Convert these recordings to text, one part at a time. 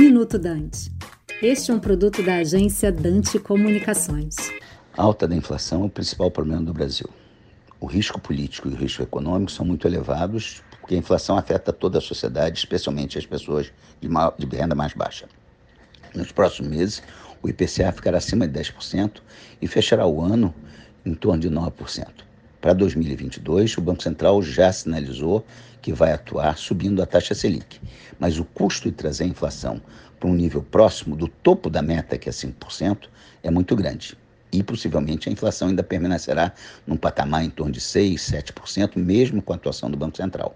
Minuto Dante. Este é um produto da agência Dante Comunicações. A alta da inflação é o principal problema do Brasil. O risco político e o risco econômico são muito elevados, porque a inflação afeta toda a sociedade, especialmente as pessoas de, maior, de renda mais baixa. Nos próximos meses, o IPCA ficará acima de 10% e fechará o ano em torno de 9%. Para 2022, o Banco Central já sinalizou que vai atuar subindo a taxa Selic, mas o custo de trazer a inflação para um nível próximo do topo da meta, que é 5%, é muito grande. E possivelmente a inflação ainda permanecerá num patamar em torno de 6%, 7%, mesmo com a atuação do Banco Central.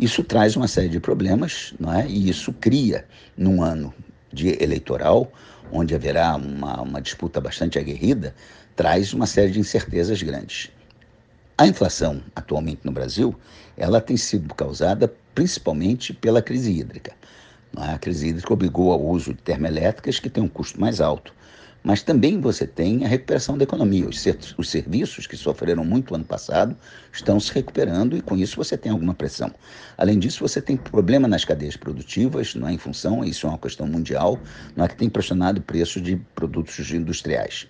Isso traz uma série de problemas, não é? e isso cria, num ano de eleitoral, onde haverá uma, uma disputa bastante aguerrida, traz uma série de incertezas grandes. A inflação atualmente no Brasil, ela tem sido causada principalmente pela crise hídrica. É? A crise hídrica obrigou ao uso de termoelétricas que têm um custo mais alto. Mas também você tem a recuperação da economia. Os, os serviços que sofreram muito ano passado estão se recuperando e com isso você tem alguma pressão. Além disso, você tem problema nas cadeias produtivas, não é em função, isso é uma questão mundial, não é que tem pressionado o preço de produtos industriais.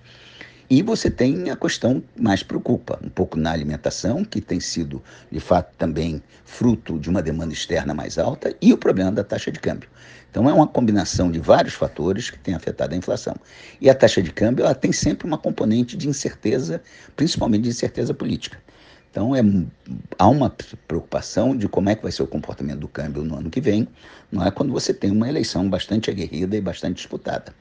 E você tem a questão que mais preocupa, um pouco na alimentação, que tem sido, de fato, também fruto de uma demanda externa mais alta, e o problema da taxa de câmbio. Então, é uma combinação de vários fatores que tem afetado a inflação. E a taxa de câmbio ela tem sempre uma componente de incerteza, principalmente de incerteza política. Então, é, há uma preocupação de como é que vai ser o comportamento do câmbio no ano que vem, não é quando você tem uma eleição bastante aguerrida e bastante disputada.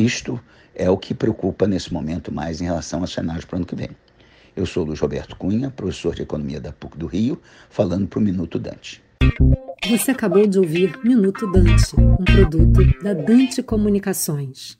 Isto é o que preocupa nesse momento mais em relação aos cenários para o ano que vem. Eu sou Luiz Roberto Cunha, professor de Economia da PUC do Rio, falando para o Minuto Dante. Você acabou de ouvir Minuto Dante, um produto da Dante Comunicações.